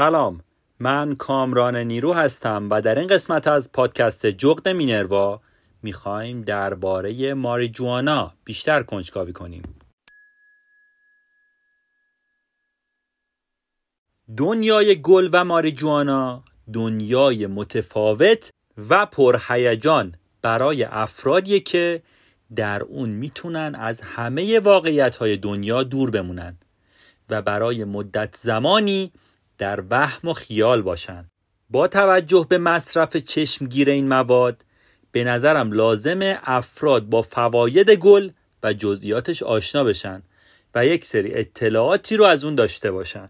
سلام. من کامران نیرو هستم و در این قسمت از پادکست جغد مینروا می‌خوایم درباره ماریجوانا بیشتر کنجکاوی کنیم. دنیای گل و ماریجوانا دنیای متفاوت و پرهیجان برای افرادی که در اون می‌تونن از همه واقعیت های دنیا دور بمونن و برای مدت زمانی در وهم و خیال باشن با توجه به مصرف چشمگیر این مواد به نظرم لازمه افراد با فواید گل و جزئیاتش آشنا بشن و یک سری اطلاعاتی رو از اون داشته باشن.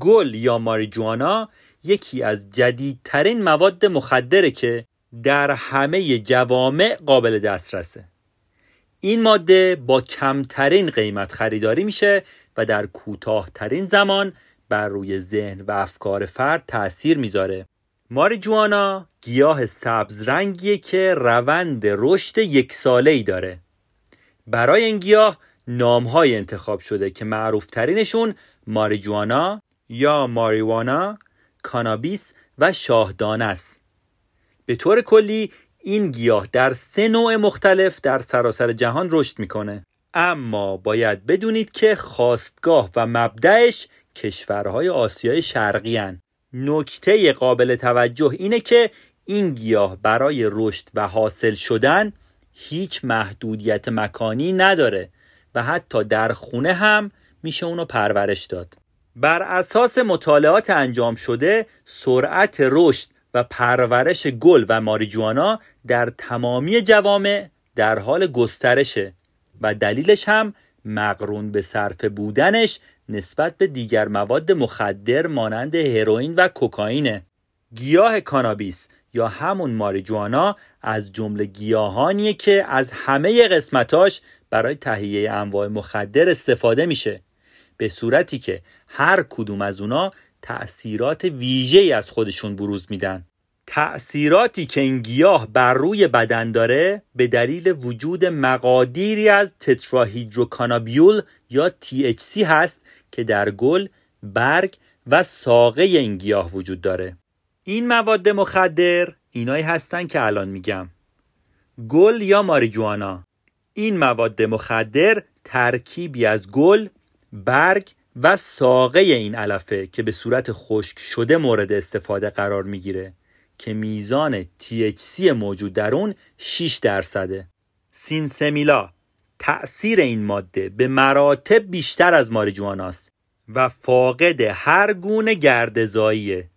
گل یا ماریجوانا یکی از جدیدترین مواد مخدره که در همه جوامع قابل دسترسه. این ماده با کمترین قیمت خریداری میشه و در کوتاهترین زمان بر روی ذهن و افکار فرد تاثیر می‌ذاره. ماریجوانا گیاه سبز رنگیه که روند رشد یک ساله ای داره. برای این گیاه نامهای انتخاب شده که معروف ترینشون ماریجوانا یا ماریوانا کانابیس و شاهدانه است. به طور کلی این گیاه در سه نوع مختلف در سراسر جهان رشد می‌کنه. اما باید بدونید که خواستگاه و مبدعش کشورهای آسیای شرقی هن. نکته قابل توجه اینه که این گیاه برای رشد و حاصل شدن هیچ محدودیت مکانی نداره و حتی در خونه هم میشه اونو پرورش داد بر اساس مطالعات انجام شده سرعت رشد و پرورش گل و ماریجوانا در تمامی جوامع در حال گسترشه و دلیلش هم مقرون به صرف بودنش نسبت به دیگر مواد مخدر مانند هروئین و کوکائینه. گیاه کانابیس یا همون ماریجوانا از جمله گیاهانیه که از همه قسمتاش برای تهیه انواع مخدر استفاده میشه. به صورتی که هر کدوم از اونا تأثیرات ویژه از خودشون بروز میدن. تأثیراتی که این گیاه بر روی بدن داره به دلیل وجود مقادیری از تتراهیدروکانابیول یا THC هست که در گل، برگ و ساقه این گیاه وجود داره. این مواد مخدر اینایی هستن که الان میگم. گل یا ماریجوانا. این مواد مخدر ترکیبی از گل، برگ و ساقه این علفه که به صورت خشک شده مورد استفاده قرار می‌گیره که میزان THC موجود در اون 6 درصده. سینسمیلا. تأثیر این ماده به مراتب بیشتر از ماریجواناست و فاقد هر گونه گردزاییه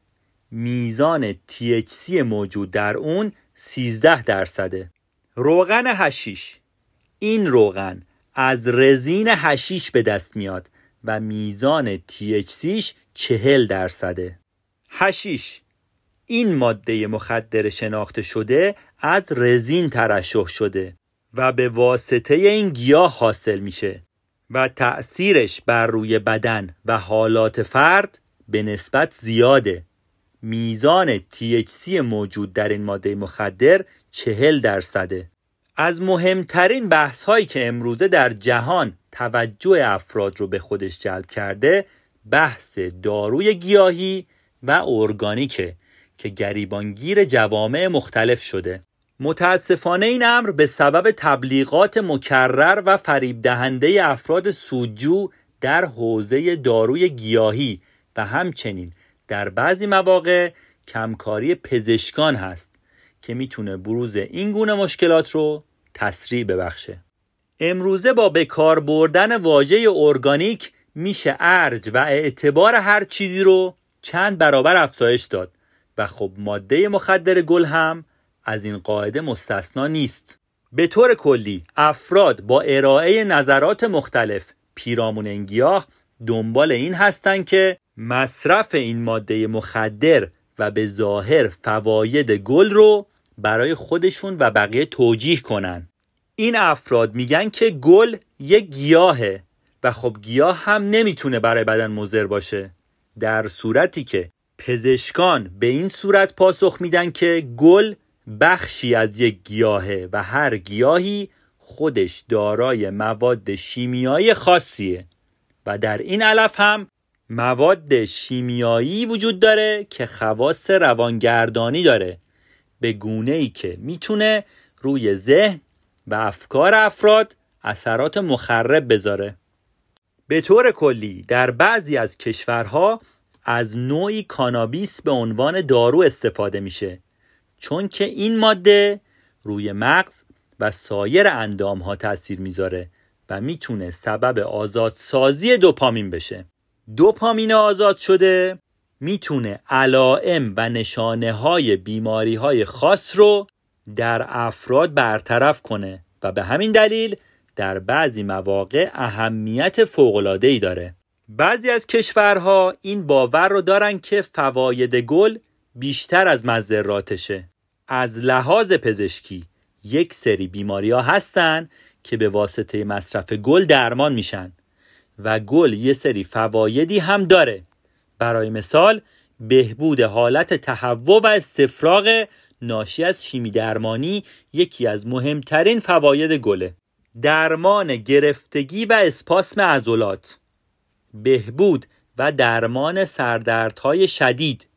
میزان THC موجود در اون 13 درصده. روغن هشیش. این روغن از رزین هشیش به دست میاد و میزان THCش 40 درصده. هشیش. این ماده مخدر شناخته شده از رزین ترشح شده. و به واسطه این گیاه حاصل میشه و تأثیرش بر روی بدن و حالات فرد به نسبت زیاده. میزان THC موجود در این ماده مخدر چهل درصده. از مهمترین بحث هایی که امروزه در جهان توجه افراد رو به خودش جلب کرده بحث داروی گیاهی و ارگانیکه که گریبانگیر جوامع مختلف شده. متاسفانه این امر به سبب تبلیغات مکرر و فریب دهنده افراد سودجو در حوزه داروی گیاهی و همچنین در بعضی مواقع کمکاری پزشکان هست که می‌تونه بروز این گونه مشکلات رو تسریع ببخشه. امروزه با بکار بردن واژه ارگانیک میشه ارج و اعتبار هر چیزی رو چند برابر افزایش داد و خب ماده مخدر گل هم از این قاعده مستثنا نیست. به طور کلی افراد با ارائه نظرات مختلف پیرامون این گیاه دنبال این هستند که مصرف این ماده مخدر و به ظاهر فواید گل رو برای خودشون و بقیه توجیه کنن. این افراد میگن که گل یک گیاهه و خب گیاه هم نمی‌تونه برای بدن مضر باشه. در صورتی که پزشکان به این صورت پاسخ میدن که گل بخشی از یک گیاهه و هر گیاهی خودش دارای مواد شیمیایی خاصیه. و در این علف هم مواد شیمیایی وجود داره که خواص روانگردانی داره. به گونه ای که می‌تونه روی ذهن و افکار افراد اثرات مخرب بذاره. به طور کلی در بعضی از کشورها از نوعی کانابیس به عنوان دارو استفاده میشه. چون که این ماده روی مغز و سایر اندام ها تاثیر می‌ذاره و می‌تونه سبب آزادسازی دوپامین بشه. دوپامین آزاد شده می‌تونه علائم و نشانه های بیماری های خاص رو در افراد برطرف کنه و به همین دلیل در بعضی مواقع اهمیت فوقلاده ای داره. بعضی از کشورها این باور رو دارن که فواید گل بیشتر از مذراتشه از لحاظ پزشکی یک سری بیماری ها هستن که به واسطه مصرف گل درمان میشن و گل یه سری فوایدی هم داره. برای مثال بهبود حالت تهوع و استفراغ ناشی از شیمی درمانی یکی از مهمترین فواید گله. درمان گرفتگی و اسپاسم عضلات. بهبود و درمان سردردهای شدید.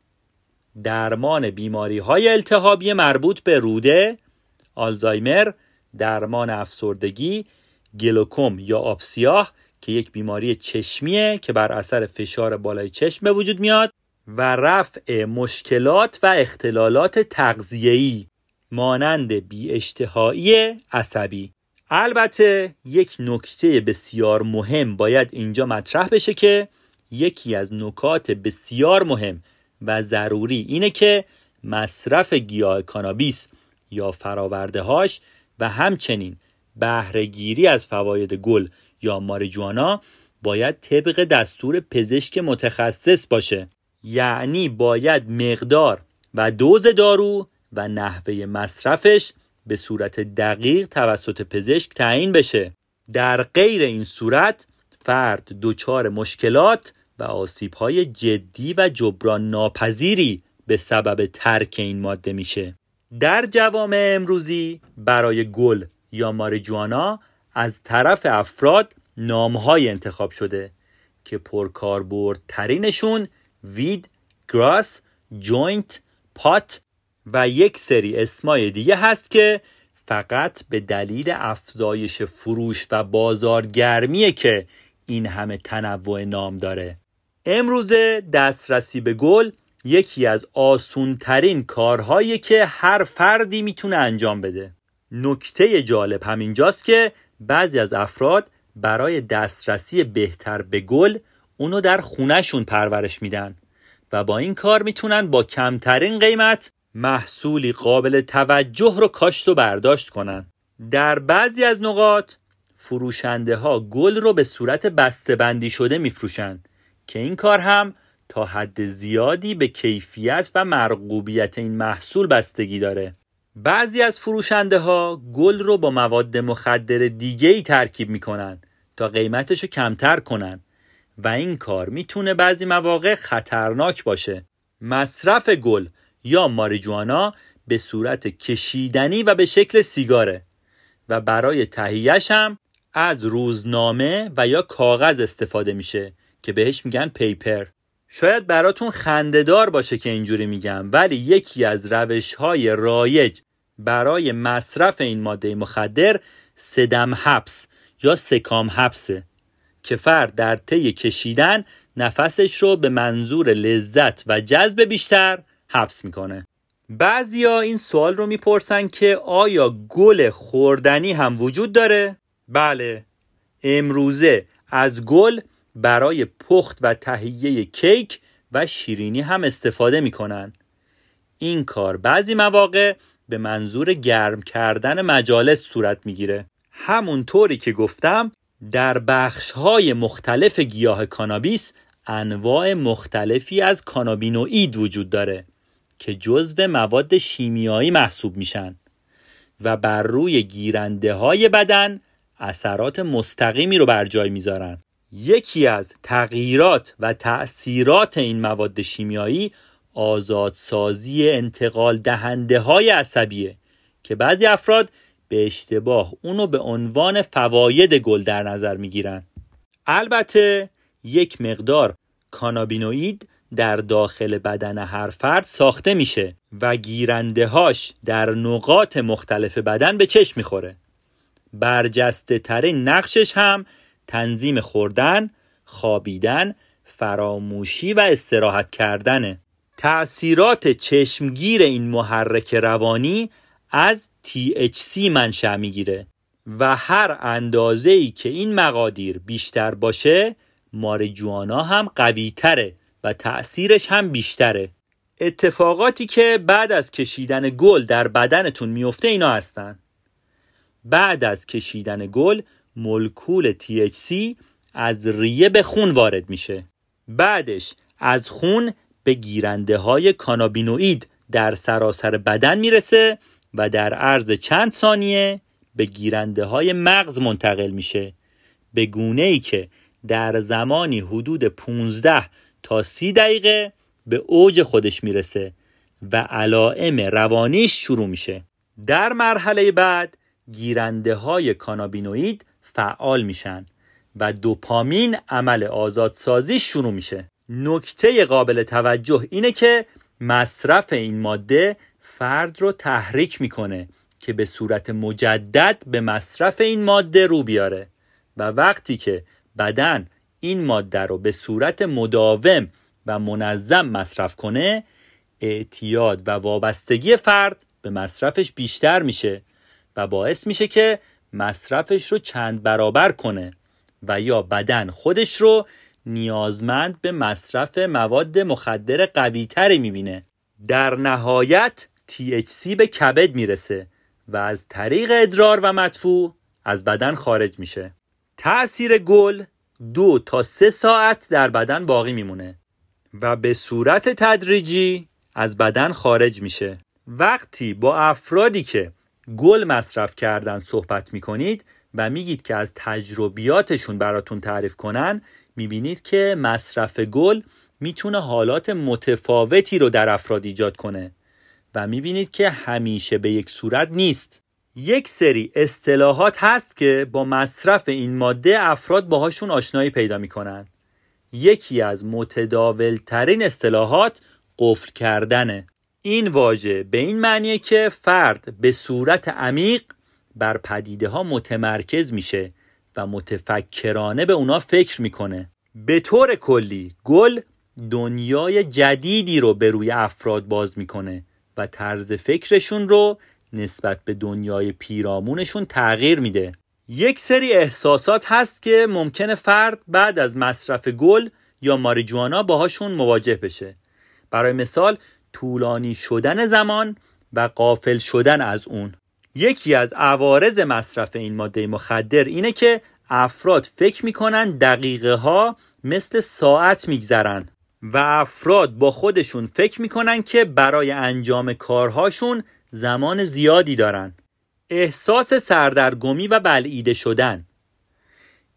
درمان بیماری های التهابی مربوط به روده آلزایمر درمان افسردگی گلوکوم یا آب سیاه که یک بیماری چشمیه که بر اثر فشار بالای چشم به وجود میاد و رفع مشکلات و اختلالات تغذیه‌ای مانند اشتهایی عصبی. البته یک نکته بسیار مهم باید اینجا مطرح بشه که یکی از نکات بسیار مهم و ضروری اینه که مصرف گیاه کانابیس یا فراورده هاش و همچنین بهرهگیری از فواید گل یا ماریجوانا باید طبق دستور پزشک متخصص باشه. یعنی باید مقدار و دوز دارو و نحوه مصرفش به صورت دقیق توسط پزشک تعیین بشه. در غیر این صورت فرد دچار مشکلات و آسیبهای جدی و جبران ناپذیری به سبب ترک این ماده میشه. در جوامع امروزی برای گل یا ماریجوانا از طرف افراد نامهای انتخاب شده که پرکاربرد ترینشون weed، grass، joint، pot و یک سری اسمای دیگه هست که فقط به دلیل افزایش فروش و بازارگرمیه که این همه تنوع نام داره. امروزه دسترسی به گل یکی از آسونترین کارهایی که هر فردی می‌تونه انجام بده. نکته جالب همینجاست که بعضی از افراد برای دسترسی بهتر به گل اونو در خونهشون پرورش میدن و با این کار می‌تونن با کمترین قیمت محصولی قابل توجه رو کاشت و برداشت کنن. در بعضی از نقاط فروشنده ها گل رو به صورت بسته بندی شده میفروشند که این کار هم تا حد زیادی به کیفیت و مرغوبیت این محصول بستگی داره. بعضی از فروشنده ها گل رو با مواد مخدر دیگه ای ترکیب می‌کنن تا قیمتش رو کمتر کنن و این کار می‌تونه بعضی مواقع خطرناک باشه. مصرف گل یا ماریجوانا به صورت کشیدنی و به شکل سیگاره و برای تهیهش هم از روزنامه و یا کاغذ استفاده میشه. که بهش میگن پیپر شاید براتون خندهدار باشه که اینجوری میگم ولی یکی از روش های رایج برای مصرف این ماده مخدر سدم حبس یا سکام حبسه که فرد در طی کشیدن نفسش رو به منظور لذت و جذب بیشتر حبس می‌کنه بعضیا این سوال رو می‌پرسن که آیا گل خوردنی هم وجود داره؟ بله امروزه از گل برای پخت و تهیه کیک و شیرینی هم استفاده می‌کنن. این کار بعضی مواقع به منظور گرم کردن مجالس صورت می‌گیره. همونطوری که گفتم در بخش های مختلف گیاه کانابیس انواع مختلفی از کانابینوئید وجود داره که جزو مواد شیمیایی محسوب میشن و بر روی گیرنده های بدن اثرات مستقیمی رو بر جای می‌ذارن. یکی از تغییرات و تأثیرات این مواد شیمیایی آزادسازی انتقال دهنده های عصبیه که بعضی افراد به اشتباه اونو به عنوان فواید گل در نظر می‌گیرن. البته یک مقدار کانابینوئید در داخل بدن هر فرد ساخته میشه و گیرنده هاش در نقاط مختلف بدن به چشم می‌خوره. برجسته ترین نقشش هم تنظیم خوردن، خوابیدن، فراموشی و استراحت کردنه تأثیرات چشمگیر این محرک روانی از THC منشأ می‌گیره و هر اندازه ای که این مقادیر بیشتر باشه مارجوانا هم قوی تره و تأثیرش هم بیشتره. اتفاقاتی که بعد از کشیدن گل در بدنتون میفته اینا هستن. بعد از کشیدن گل مولکول THC از ریه به خون وارد میشه. بعدش از خون به گیرنده های کانابینوئید در سراسر بدن می‌رسه و در عرض چند ثانیه به گیرنده های مغز منتقل میشه. به گونه ای که در زمانی حدود 15 تا 30 دقیقه به اوج خودش می‌رسه و علائم روانیش شروع میشه. در مرحله بعد گیرنده های کانابینوئید فعال میشن و دوپامین عمل آزادسازی شروع میشه. نکته قابل توجه اینه که مصرف این ماده فرد رو تحریک می‌کنه که به صورت مجدد به مصرف این ماده رو بیاره و وقتی که بدن این ماده رو به صورت مداوم و منظم مصرف کنه اعتیاد و وابستگی فرد به مصرفش بیشتر میشه و باعث میشه که مصرفش رو چند برابر کنه و یا بدن خودش رو نیازمند به مصرف مواد مخدر قویتری می‌بینه. در نهایت THC به کبد می‌رسه و از طریق ادرار و مدفوع از بدن خارج میشه. تأثیر گل دو تا سه ساعت در بدن باقی میمونه و به صورت تدریجی از بدن خارج میشه. وقتی با افرادی که گل مصرف کردن صحبت می‌کنید و میگید که از تجربیاتشون براتون تعریف کنن می‌بینید که مصرف گل می‌تونه حالات متفاوتی رو در افراد ایجاد کنه و می‌بینید که همیشه به یک صورت نیست. یک سری اصطلاحات هست که با مصرف این ماده افراد باهاشون آشنایی پیدا می‌کنن. یکی از متداولترین اصطلاحات قفل کردنه. این واژه به این معنیه که فرد به صورت عمیق بر پدیده ها متمرکز میشه و متفکرانه به اونا فکر می‌کنه. به طور کلی گل دنیای جدیدی رو به روی افراد باز می‌کنه و طرز فکرشون رو نسبت به دنیای پیرامونشون تغییر میده. یک سری احساسات هست که ممکنه فرد بعد از مصرف گل یا ماریجوانا باهاشون مواجه بشه. برای مثال طولانی شدن زمان و قافل شدن از اون. یکی از عوارض مصرف این ماده مخدر اینه که افراد فکر می‌کنن دقیقه ها مثل ساعت میگذرن و افراد با خودشون فکر می‌کنن که برای انجام کارهاشون زمان زیادی دارن. احساس سردرگمی و بلعیده شدن.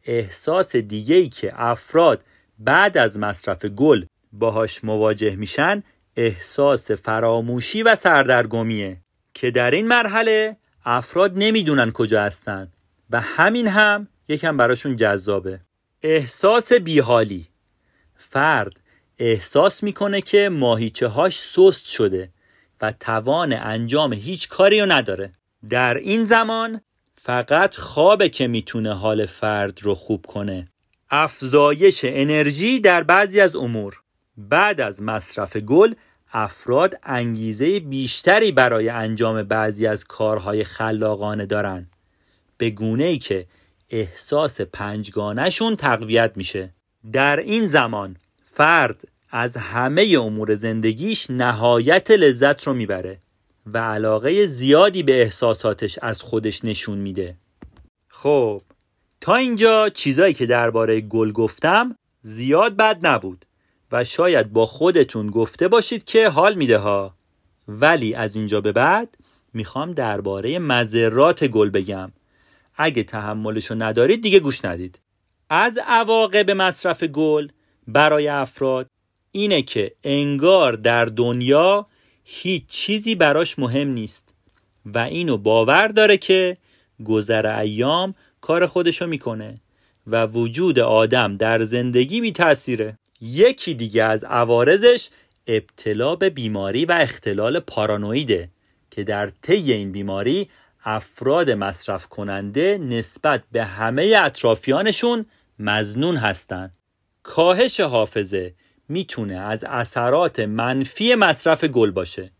احساس دیگه ای که افراد بعد از مصرف گل باهاش مواجه میشن احساس فراموشی و سردرگمیه که در این مرحله افراد نمی‌دونن کجا هستن و همین هم یکم براشون جذابه. احساس بیحالی. فرد احساس می‌کنه که ماهیچه هاش سست شده و توان انجام هیچ کاری رو نداره. در این زمان فقط خوابه که می‌تونه حال فرد رو خوب کنه. افزایش انرژی در بعضی از امور. بعد از مصرف گل افراد انگیزه بیشتری برای انجام بعضی از کارهای خلاقانه دارن. به گونه ای که احساس پنجگانشون تقویت میشه. در این زمان فرد از همه امور زندگیش نهایت لذت رو می‌بره و علاقه زیادی به احساساتش از خودش نشون میده. خب تا اینجا چیزایی که درباره گل گفتم زیاد بد نبود. و شاید با خودتون گفته باشید که حال میده ها ولی از اینجا به بعد می‌خوام درباره مذرات گل بگم. اگه تحملشو ندارید دیگه گوش ندید. از عواقب مصرف گل برای افراد اینه که انگار در دنیا هیچ چیزی براش مهم نیست و اینو باور داره که گذر ایام کار خودشو می‌کنه و وجود آدم در زندگی بی تاثیره یکی دیگه از عوارضش ابتلا به بیماری و اختلال پارانویده که در طی این بیماری افراد مصرف کننده نسبت به همه اطرافیانشون مزنون هستند. کاهش حافظه می‌تونه از اثرات منفی مصرف گل باشه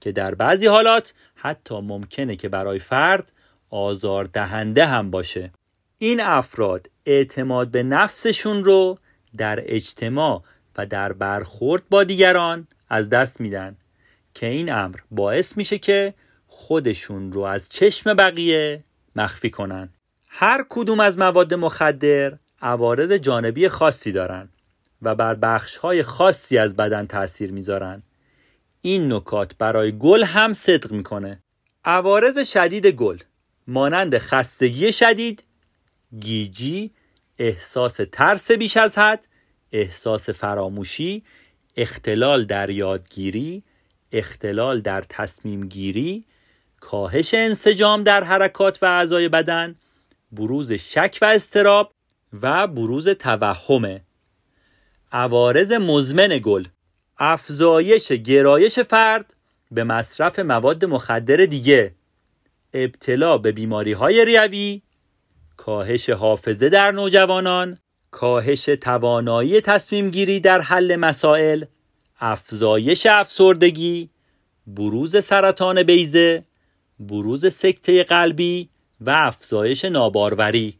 که در بعضی حالات حتی ممکنه که برای فرد آزار دهنده هم باشه این افراد اعتماد به نفسشون رو در اجتماع و در برخورد با دیگران از دست میدن. که این امر باعث میشه که خودشون رو از چشم بقیه مخفی کنن. هر کدوم از مواد مخدر عوارض جانبی خاصی دارن و بر بخش های خاصی از بدن تاثیر می‌ذارن. این نکات برای گل هم صدق می‌کنه. عوارض شدید گل مانند خستگی شدید گیجی احساس ترس بیش از حد احساس فراموشی اختلال در یادگیری اختلال در تصمیم گیری کاهش انسجام در حرکات و اعضای بدن بروز شک و استراب و بروز توهمه عوارض مزمن گل افزایش گرایش فرد به مصرف مواد مخدر دیگه. ابتلا به بیماری های ریوی کاهش حافظه در نوجوانان کاهش توانایی تصمیم گیری در حل مسائل افزایش افسردگی بروز سرطان بیزه بروز سکته قلبی و افزایش ناباروری.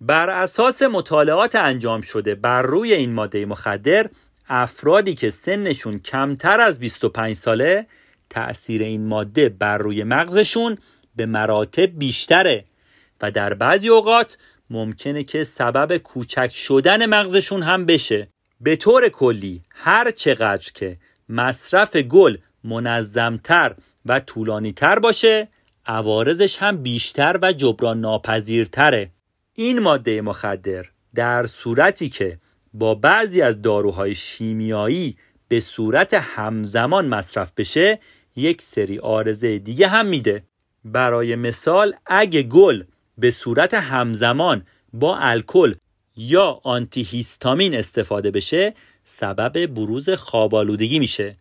بر اساس مطالعات انجام شده بر روی این ماده مخدر افرادی که سنشون کمتر از 25 ساله تأثیر این ماده بر روی مغزشون به مراتب بیشتره. و در بعضی اوقات ممکنه که سبب کوچک شدن مغزشون هم بشه. به طور کلی هر چقدر که مصرف گل منظمتر و طولانیتر باشه عوارضش هم بیشتر و جبران ناپذیرتره. این ماده مخدر در صورتی که با بعضی از داروهای شیمیایی به صورت همزمان مصرف بشه یک سری آرزه دیگه هم میده. برای مثال اگه گل به صورت همزمان با الکل یا آنتی هیستامین استفاده بشه سبب بروز خوابالودگی میشه.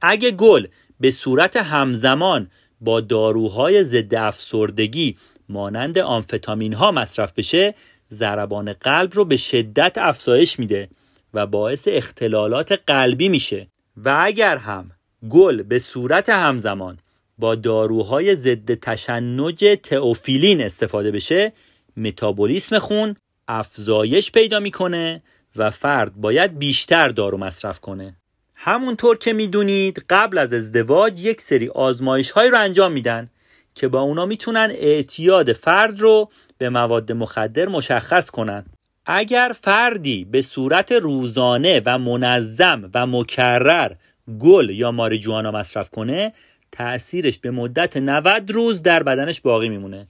اگه گل به صورت همزمان با داروهای ضد افسردگی مانند آمفتامین ها مصرف بشه ضربان قلب رو به شدت افزایش میده و باعث اختلالات قلبی میشه. و اگر هم گل به صورت همزمان با داروهای ضد تشنج تئوفیلین استفاده بشه متابولیسم خون افزایش پیدا می‌کنه و فرد باید بیشتر دارو مصرف کنه. همونطور که می‌دونید قبل از ازدواج یک سری آزمایش های رو انجام میدن که با اونا می‌تونن اعتیاد فرد رو به مواد مخدر مشخص کنن. اگر فردی به صورت روزانه و منظم و مکرر گل یا ماریجوانا مصرف کنه تأثیرش به مدت 90 روز در بدنش باقی میمونه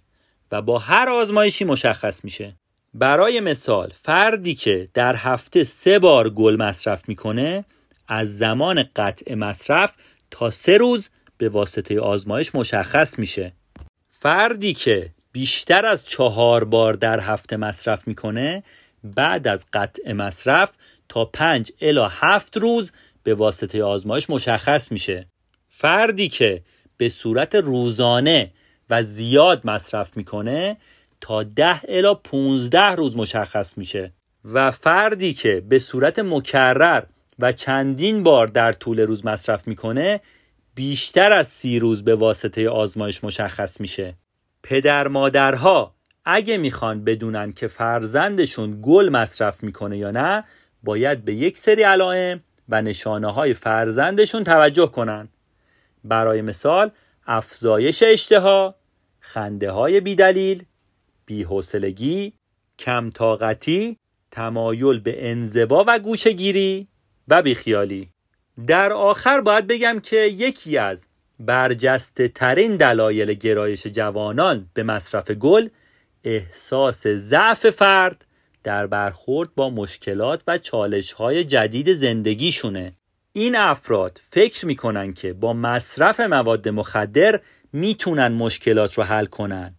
و با هر آزمایشی مشخص میشه. برای مثال فردی که در هفته سه بار گل مصرف می‌کنه از زمان قطع مصرف تا سه روز به واسطه آزمایش مشخص میشه. فردی که بیشتر از چهار بار در هفته مصرف می‌کنه بعد از قطع مصرف تا پنج الا هفت روز به واسطه آزمایش مشخص میشه. فردی که به صورت روزانه و زیاد مصرف می‌کنه تا ده الا 15 روز مشخص میشه. و فردی که به صورت مکرر و چندین بار در طول روز مصرف می‌کنه بیشتر از سی روز به واسطه آزمایش مشخص میشه. پدر مادرها اگه می‌خوان بدونن که فرزندشون گل مصرف می‌کنه یا نه باید به یک سری علائم و نشانه های فرزندشون توجه کنن. برای مثال افزایش اشتها خنده های بیدلیل بیحسلگی کم طاقتی تمایل به انزوا و گوشگیری و بیخیالی. در آخر باید بگم که یکی از برجسته ترین دلایل گرایش جوانان به مصرف گل احساس ضعف فرد در برخورد با مشکلات و چالش های جدید زندگیشونه. این افراد فکر می‌کنن که با مصرف مواد مخدر می‌تونن مشکلات رو حل کنن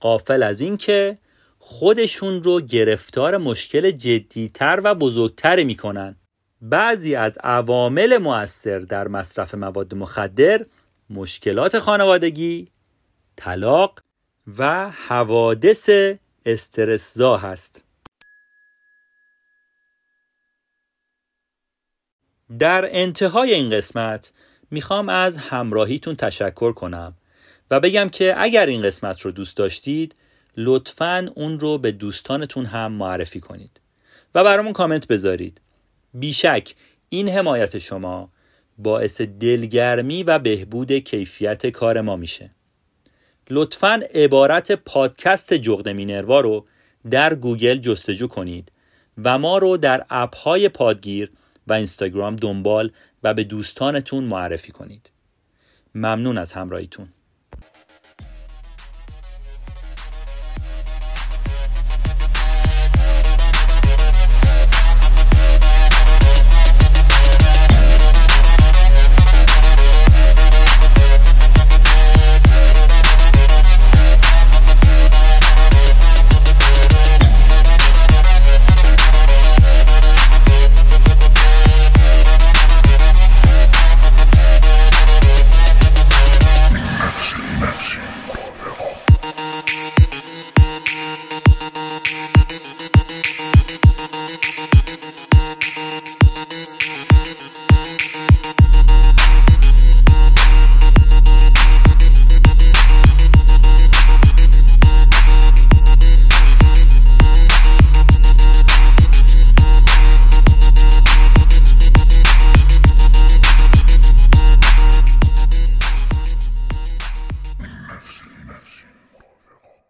قافل از اینکه خودشون رو گرفتار مشکل جدیتر و بزرگتری می‌کنن بعضی از عوامل مؤثر در مصرف مواد مخدر مشکلات خانوادگی، طلاق و حوادث استرسزا هست. در انتهای این قسمت می‌خوام از همراهیتون تشکر کنم و بگم که اگر این قسمت رو دوست داشتید لطفا اون رو به دوستانتون هم معرفی کنید و برامون کامنت بذارید. بیشک این حمایت شما باعث دلگرمی و بهبود کیفیت کار ما میشه. لطفا عبارت پادکست جغد مینروا رو در گوگل جستجو کنید و ما رو در اپ های پادگیر و اینستاگرام دنبال و به دوستانتون معرفی کنید. ممنون از همراهیتون.